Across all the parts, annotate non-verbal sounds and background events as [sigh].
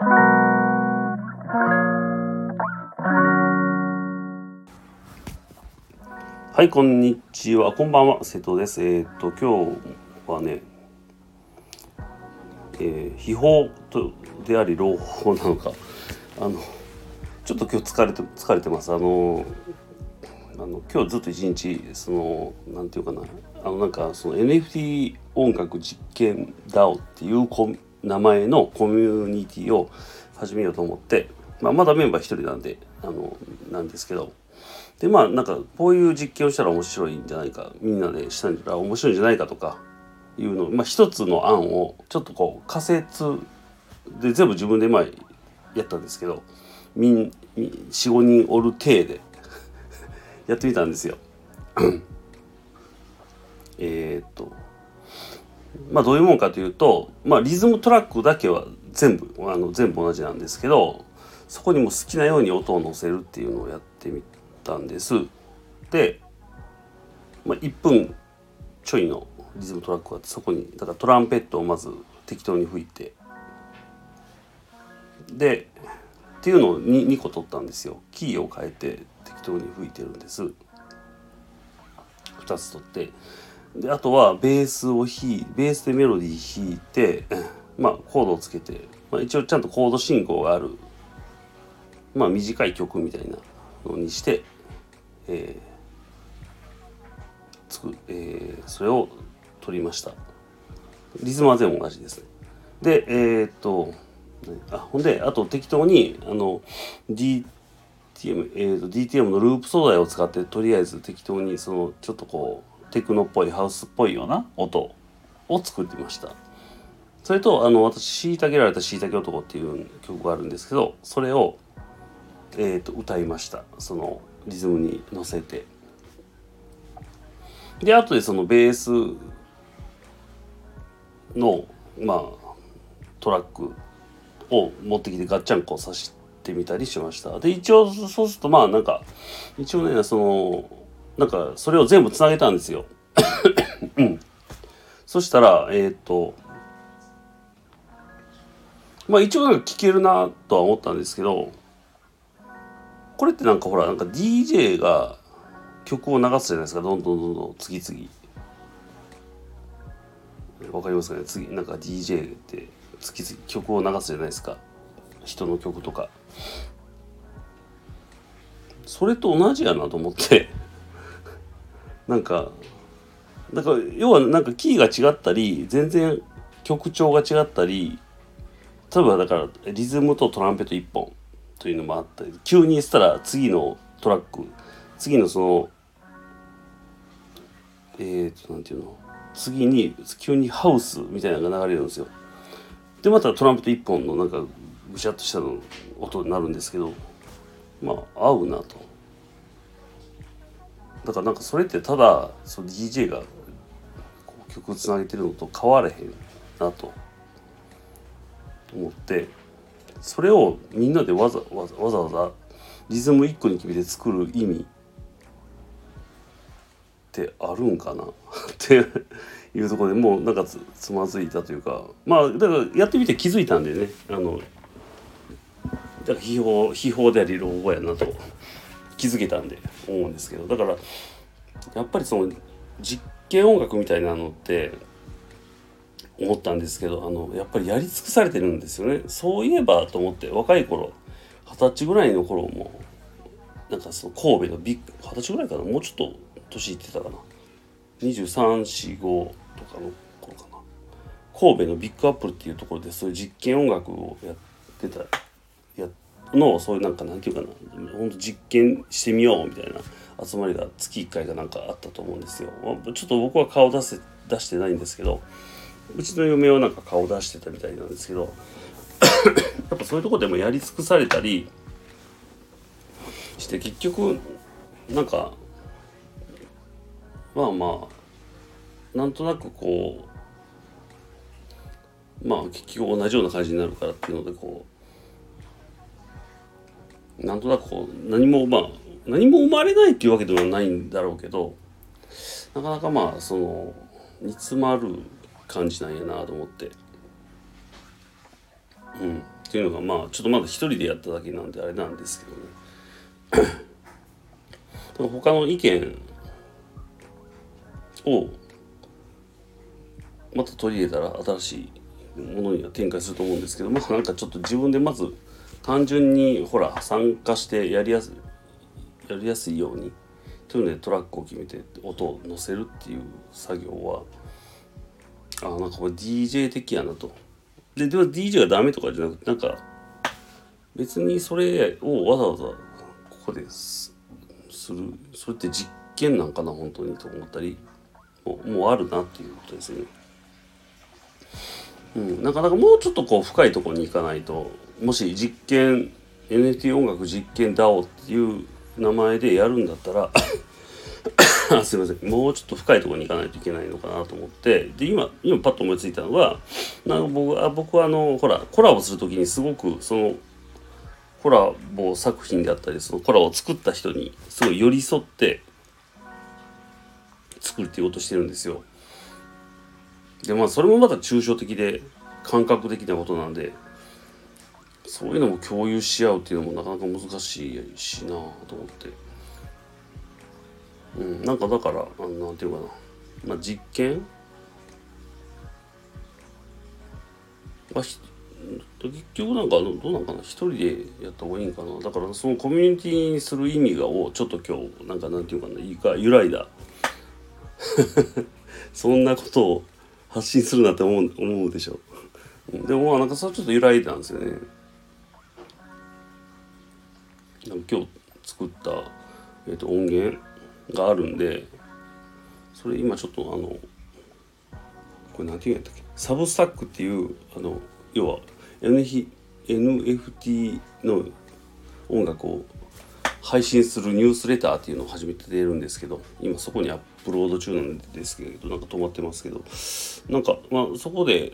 はい、こんにちは。こんばんは。瀬戸です。えっ、と、今日はね、えー、秘宝とであり朗報なのか、あの、ちょっと今日疲れて、疲れてます。あの、あの今日ずっと一日、その、なんていうかな、あの、なんか、その NFT 音楽実験 DAO っていうコ名前のコミュニティを始めようと思って、まあ、まだメンバー一人なんで、あの、なんですけど、でまあなんかこういう実験をしたら面白いんじゃないかみんなでしたら面白いんじゃないかとかいうのまあ一つの案をちょっとこう仮説で全部自分でまあやったんですけどみん45人おる体で [laughs] やってみたんですよ。[clears throat] えっとまあどういうもんかというと、まあ、リズムトラックだけは全部あの全部同じなんですけどそこにも好きなように音を乗せるっていうのをやってみ。たんですで、まあ、1分ちょいのリズムトラックがあってそこにだからトランペットをまず適当に吹いてでっていうのを 2, 2個取ったんですよキーを変えて適当に吹いてるんです2つ取ってであとはベースを弾いベースでメロディー弾いてまあコードをつけて、まあ、一応ちゃんとコード進行があるまあ短い曲みたいなのにしてえー、つく、えー、それを取りました。リズムは全部同じですね。でえー、っとあほんであと適当にあの DTM、えー、と DTM のループ素材を使ってとりあえず適当にそのちょっとこうテクノっぽいハウスっぽいような音を作ってました。それとあの私「虐げられた虐げ男」っていう曲があるんですけどそれを、えー、と歌いました。そのリズムに乗せて。で後でそのベースのまあトラックを持ってきてガッチャンコさしてみたりしました。で一応そうするとまあなんか一応ねそのなんかそれを全部つなげたんですよ。うん、そしたらえっ、とまあ一応なんか聴けるなとは思ったんですけどこれってなんかほらなんか DJ が曲を流すじゃないですか。どんどんどんどん次々。わかりますかね。次なんか DJ って次々曲を流すじゃないですか。人の曲とか。それと同じやなと思って。なんかだから要はなんかキーが違ったり全然曲調が違ったり例えばだからリズムとトランペット1本というのもあったり急にしたら次のトラック次のそのえー、となんていうの次に急にハウスみたいなのが流れるんですよ。でまたトランペット1本のなんかぐしゃっとしたの音になるんですけどまあ合うなと。だからなんかそれってただその DJ が曲つなげてるのと変われへんなと。思ってそれをみんなでわざわざわざわざリズム1個に決めて作る意味ってあるんかな。[laughs] っていうとこでもうなんかつつまずいたというか。まあだからやってみて気づいたんでね。あのだから秘宝秘宝であり老後やなと。気づけたんで思うんですけど。だからやっぱりその実験音楽みたいなのって思ったんですけどあのやっぱりやり尽くされてるんですよね。そういえばと思って若い頃二十歳ぐらいの頃もなんかその神戸のビッグ二十歳ぐらいかなもうちょっと年いってたかな。2345とかの頃かな。神戸のビッグアップルっていうところでそういう実験音楽をやってたやってのそういうなんか何て言うかなほんと実験してみようみたいな集まりが月1回かなんかあったと思うんですよ。ちょっと僕は顔出せ出してないんですけどうちの嫁はなんか顔出してたみたいなんですけど [coughs] やっぱそういうとこでもやり尽くされたりして結局なんかまあまあなんとなくこうまあ結局同じような感じになるからっていうのでこうなんとなくこう何もまあ何も生まれないっていうわけではないんだろうけどなかなかまあその煮詰まる感じなんやなと思って。うん。っていうのがまあちょっとまだ一人でやっただけなんであれなんですけどね。[coughs] 他の意見をまた取り入れたら新しいものには展開すると思うんですけどまあなんかちょっと自分でまず単純にほら参加してやりやすやりやすいようにというのでトラックを決めて音を乗せるっていう作業はあなんかこれ DJ 的やなと。ででも DJ がダメとかじゃなくてなんか別にそれをわざわざここですするそれって実験なんかな本当にと思ったりもうもうあるなっていうことですね。うん、なかなかもうちょっとこう深いところに行かないともし実験 NFT 音楽実験 DAO っていう名前でやるんだったら [coughs] すいませんもうちょっと深いところに行かないといけないのかなと思ってで今今パッと思いついたのはなんか僕あ僕はあのほらコラボする時にすごくそのコラボ作品であったりそのコラボを作った人にすごい寄り添って作るっていうことしてるんですよ。でまあそれもまた抽象的で感覚的なことなんでそういうのも共有し合うっていうのもなかなか難しいしなと思って。うん、なんかだからあなんていうかな、まあ、実験？あ結局なんかどうなんかな。一人でやった方がいいんかな。だからそのコミュニティにする意味がをちょっと今日なんかなんていうかな。いいか揺らいだ。[laughs] そんなことを発信するなって思う思うでしょ。でもまあなんかそれはちょっと揺らいだんですよね。今日作った、えーと、音源があるんでそれ今ちょっとあのこれ何て言うんやったっけ？サブスタックっていうあの要は NFT の音楽を配信するニュースレターっていうのを初めて出るんですけど今そこにアップロード中なんですけどなんか止まってますけどなんかまあそこで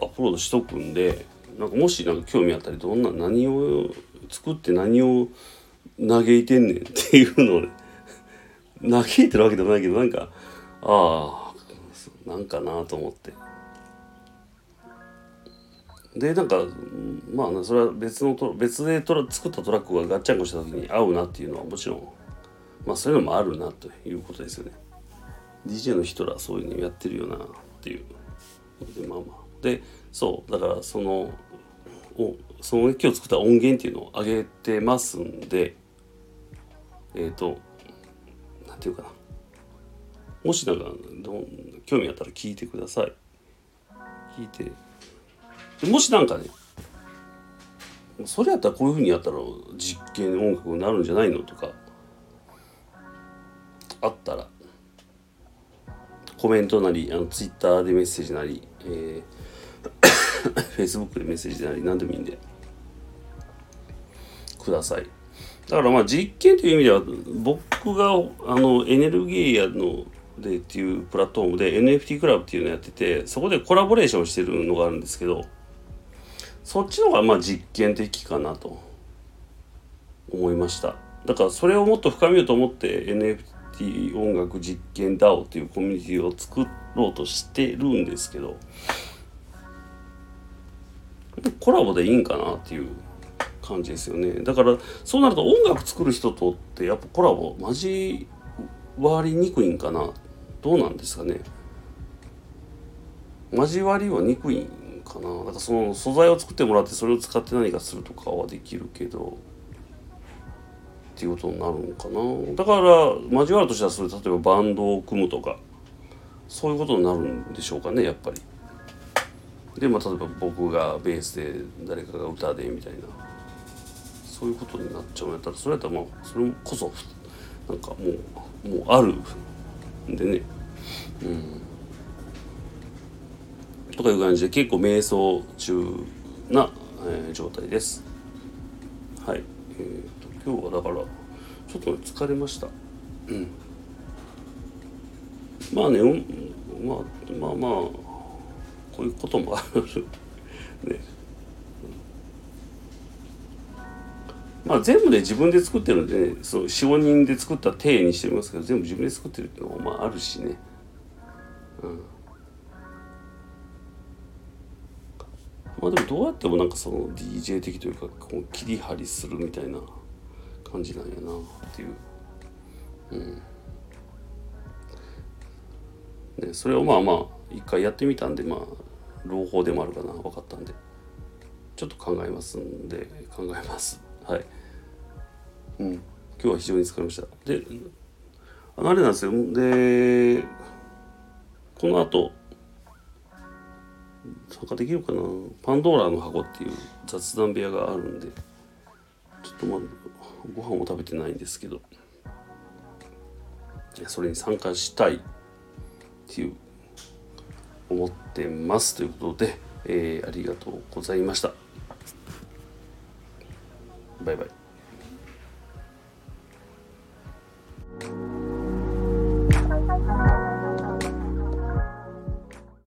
アップロードしとくんでなんかもしなんか興味あったりどんな何を作って何を嘆いてんねんっていうのをね嘆いてるわけでもないけどなんかああなんかなと思って。でなんかまあそれは別のと別でトラ作ったトラックがガッチャンコした時に合うなっていうのはもちろんまあそういうのもあるなということですよね。DJ の人らそういうのやってるよなっていう。でまあまあ。でそうだからそのおその今日作った音源っていうのを上げてますんでえっ、ー、と何て言うかな。もしなんかど興味あったら聞いてください。聞いて。もしなんかねそれやったらこういうふうにやったら実験音楽になるんじゃないのとかあったらコメントなりあのツイッターでメッセージなり、えー、フェイスブックでメッセージなり何でもいいんで。ください。だからまあ実験という意味では僕があのエネルギーやのでっていうプラットフォームで NFT クラブっていうのやっててそこでコラボレーションしてるのがあるんですけどそっちの方がまあ実験的かなと。思いました。だからそれをもっと深めようと思って NFT 音楽実験 DAO っていうコミュニティを作ろうとしてるんですけどコラボでいいんかなっていう感じですよね。だからそうなると音楽作る人とってやっぱコラボ交わりにくいんかな。どうなんですかね。交わりはにくいんかな。だからその素材を作ってもらってそれを使って何かするとかはできるけど。っていうことになるのかな。だから交わるとしたらそれ例えばバンドを組むとか。そういうことになるんでしょうかねやっぱり。でまあ例えば僕がベースで誰かが歌でみたいなそういうことになっちゃうんやったらそれやったらまあそれこそなんかもうもうあるんでね。うん。とかいう感じで結構瞑想中な、えー、状態です。はい。えーと、今日はだからちょっと、疲れました。うん。まあね、うん、まあまあまあこういうこともある。[laughs] ね。まあ、全部で自分で作ってるんで、ね、そう45人で作った体にしてますけど全部自分で作ってるっていうのもまああるしね。うん。まあでもどうやってもなんかその DJ 的というかこう切り張りするみたいな感じなんやなっていう。うん。ねそれをまあまあ一回やってみたんでまあ朗報でもあるかな分かったんで。ちょっと考えますんで考えます。はい。うん。今日は非常に疲れました。であのあれなんですよ。でこの後参加できるかな。パンドーラの箱っていう雑談部屋があるんでちょっとまあご飯も食べてないんですけどそれに参加したいっていう思ってますということで、えー、ありがとうございました。バイバイ。